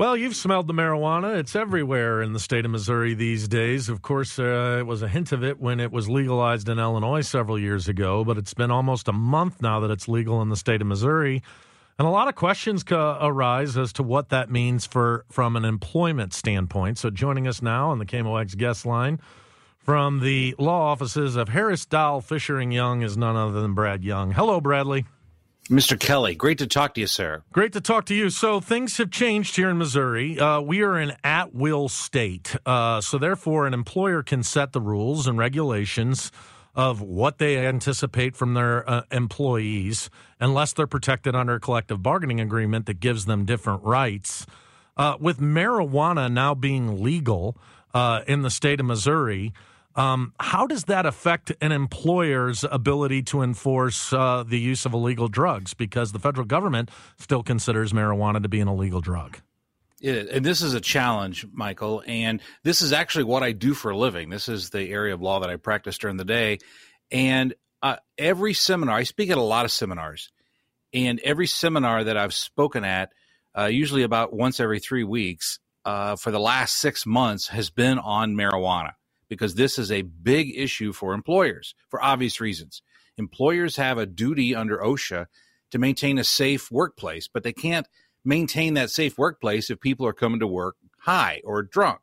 Well, you've smelled the marijuana. It's everywhere in the state of Missouri these days. Of course, uh, it was a hint of it when it was legalized in Illinois several years ago, but it's been almost a month now that it's legal in the state of Missouri. And a lot of questions co- arise as to what that means for from an employment standpoint. So, joining us now on the KMOX guest line from the law offices of Harris Dowell Fisher and Young is none other than Brad Young. Hello, Bradley. Mr. Kelly, great to talk to you, sir. Great to talk to you. So things have changed here in Missouri. Uh, we are an at-will state, uh, so therefore, an employer can set the rules and regulations of what they anticipate from their uh, employees, unless they're protected under a collective bargaining agreement that gives them different rights. Uh, with marijuana now being legal uh, in the state of Missouri. Um, how does that affect an employer's ability to enforce uh, the use of illegal drugs? Because the federal government still considers marijuana to be an illegal drug. And this is a challenge, Michael. And this is actually what I do for a living. This is the area of law that I practice during the day. And uh, every seminar, I speak at a lot of seminars, and every seminar that I've spoken at, uh, usually about once every three weeks, uh, for the last six months, has been on marijuana because this is a big issue for employers for obvious reasons. Employers have a duty under OSHA to maintain a safe workplace, but they can't maintain that safe workplace if people are coming to work high or drunk.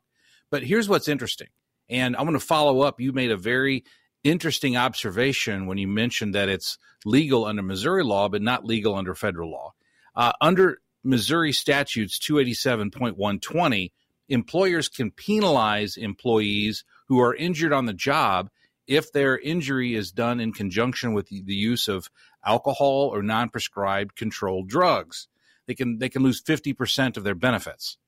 But here's what's interesting. And I'm going to follow up. You made a very interesting observation when you mentioned that it's legal under Missouri law, but not legal under federal law. Uh, under Missouri statutes 287.120, employers can penalize employees who are injured on the job if their injury is done in conjunction with the use of alcohol or non-prescribed controlled drugs. They can they can lose 50% of their benefits.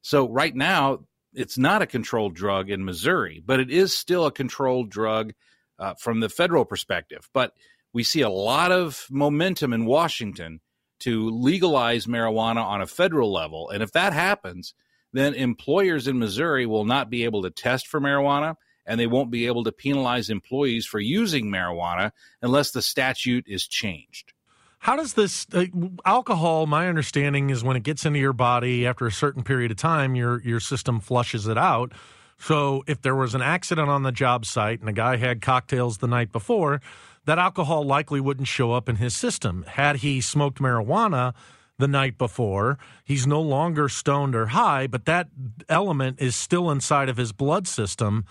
So right now it's not a controlled drug in Missouri, but it is still a controlled drug uh, from the federal perspective. But we see a lot of momentum in Washington to legalize marijuana on a federal level, and if that happens, then employers in Missouri will not be able to test for marijuana and they won't be able to penalize employees for using marijuana unless the statute is changed. How does this uh, alcohol? My understanding is when it gets into your body after a certain period of time, your your system flushes it out. So if there was an accident on the job site and a guy had cocktails the night before, that alcohol likely wouldn't show up in his system. Had he smoked marijuana, the night before. He's no longer stoned or high, but that element is still inside of his blood system.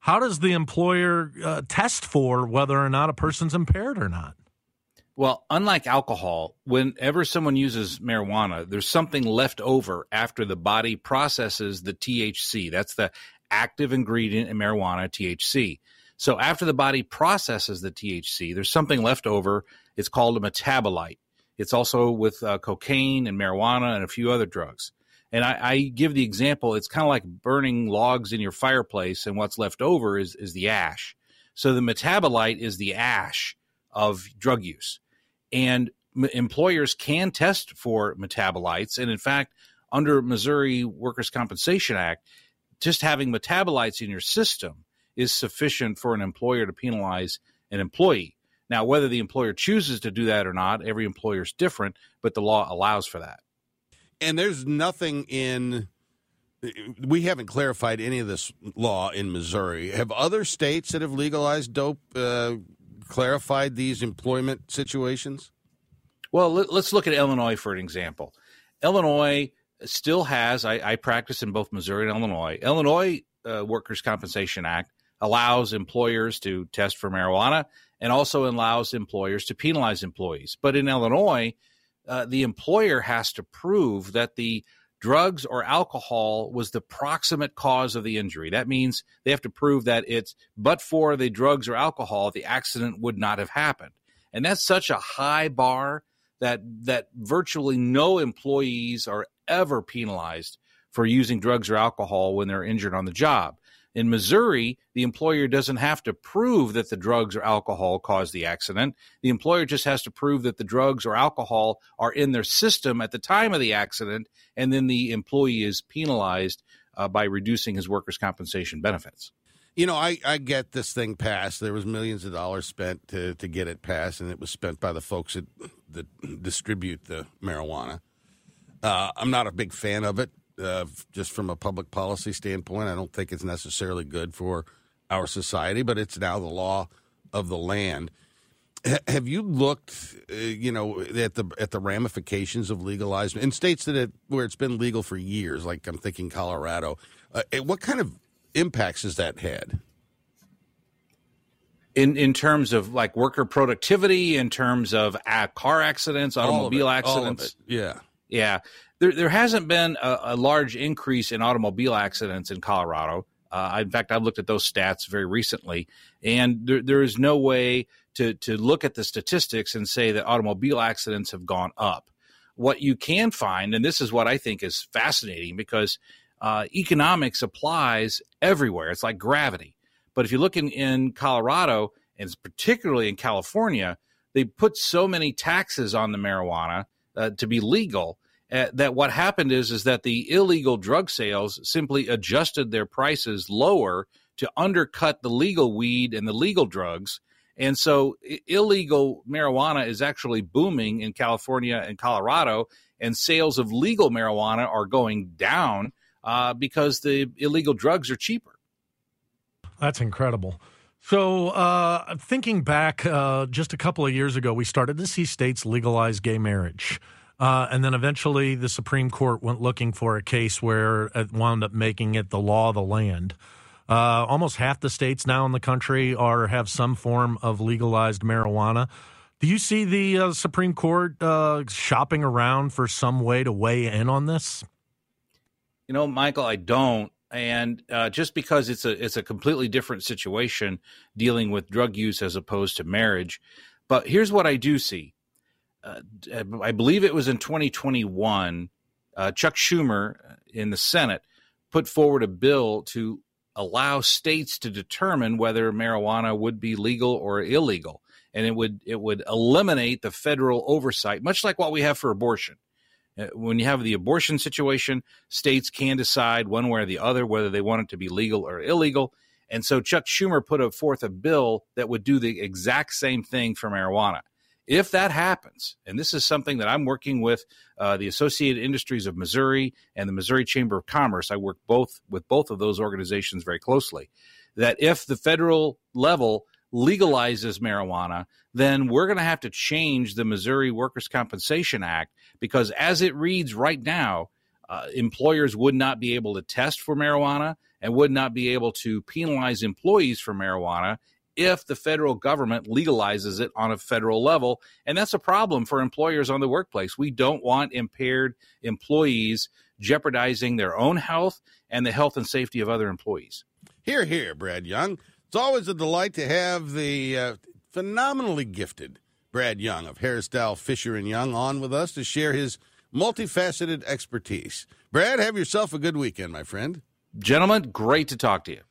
How does the employer uh, test for whether or not a person's impaired or not? Well, unlike alcohol, whenever someone uses marijuana, there's something left over after the body processes the THC. That's the active ingredient in marijuana, THC. So after the body processes the THC, there's something left over. It's called a metabolite. It's also with uh, cocaine and marijuana and a few other drugs. And I, I give the example, it's kind of like burning logs in your fireplace, and what's left over is, is the ash. So the metabolite is the ash of drug use. And m- employers can test for metabolites. And in fact, under Missouri Workers' Compensation Act, just having metabolites in your system is sufficient for an employer to penalize an employee. Now, whether the employer chooses to do that or not, every employer is different, but the law allows for that. And there's nothing in we haven't clarified any of this law in Missouri. Have other states that have legalized dope uh, clarified these employment situations? Well, let, us look at Illinois for an example. Illinois still has, I, I practice in both Missouri and Illinois. Illinois uh, Workers' Compensation Act allows employers to test for marijuana and also allows employers to penalize employees. But in Illinois, uh, the employer has to prove that the drugs or alcohol was the proximate cause of the injury. That means they have to prove that it's but for the drugs or alcohol, the accident would not have happened. And that's such a high bar that that virtually no employees are ever penalized for using drugs or alcohol when they're injured on the job. In Missouri, the employer doesn't have to prove that the drugs or alcohol caused the accident. The employer just has to prove that the drugs or alcohol are in their system at the time of the accident, and then the employee is penalized uh, by reducing his workers' compensation benefits. You know, I, I get this thing passed. There was millions of dollars spent to, to get it passed, and it was spent by the folks that, that distribute the marijuana. Uh, I'm not a big fan of it. Uh, just from a public policy standpoint. I don't think it's necessarily good for our society, but it's now the law of the land. H- have you looked, uh, you know, at the at the ramifications of legalized in states that it, where it's been legal for years? Like I'm thinking Colorado. Uh, what kind of impacts has that had? in in terms of like worker productivity, in terms of uh, car accidents, automobile it, accidents. Yeah, yeah. There there hasn't been a, a, large increase in automobile accidents in Colorado. Uh, in fact, I've looked at those stats very recently, and there, there is no way to to look at the statistics and say that automobile accidents have gone up. What you can find, and this is what I think is fascinating, because uh, economics applies everywhere. It's like gravity but if you look in, in Colorado, and particularly in California, they put so many taxes on the marijuana uh, to be legal uh, that what happened is is that the illegal drug sales simply adjusted their prices lower to undercut the legal weed and the legal drugs. And so illegal marijuana is actually booming in California and Colorado, and sales of legal marijuana are going down uh, because the illegal drugs are cheaper. That's incredible. So, uh, thinking back uh, just a couple of years ago, we started to see states legalize gay marriage. Uh, and then eventually the Supreme Court went looking for a case where it wound up making it the law of the land. Uh, almost half the states now in the country are have some form of legalized marijuana. Do you see the uh, Supreme Court uh, shopping around for some way to weigh in on this? You know, Michael, I don't and uh, just because it's a it's a completely different situation dealing with drug use as opposed to marriage. But here's what I do see. Uh, I believe it was in 2021. Uh, Chuck Schumer in the Senate put forward a bill to allow states to determine whether marijuana would be legal or illegal, and it would it would eliminate the federal oversight, much like what we have for abortion. Uh, when you have the abortion situation, states can decide one way or the other whether they want it to be legal or illegal. And so Chuck Schumer put forth a bill that would do the exact same thing for marijuana. If that happens, and this is something that I'm working with uh, the Associated Industries of Missouri and the Missouri Chamber of Commerce, I work both with both of those organizations very closely. That if the federal level legalizes marijuana, then we're going to have to change the Missouri Workers' Compensation Act because, as it reads right now, uh, employers would not be able to test for marijuana and would not be able to penalize employees for marijuana if the federal government legalizes it on a federal level. And that's a problem for employers on the workplace. We don't want impaired employees jeopardizing their own health and the health and safety of other employees. Here, here, Brad Young. It's always a delight to have the uh, phenomenally gifted Brad Young of Harris-Dowell Fisher and Young on with us to share his multifaceted expertise. Brad, have yourself a good weekend, my friend. Gentlemen, great to talk to you.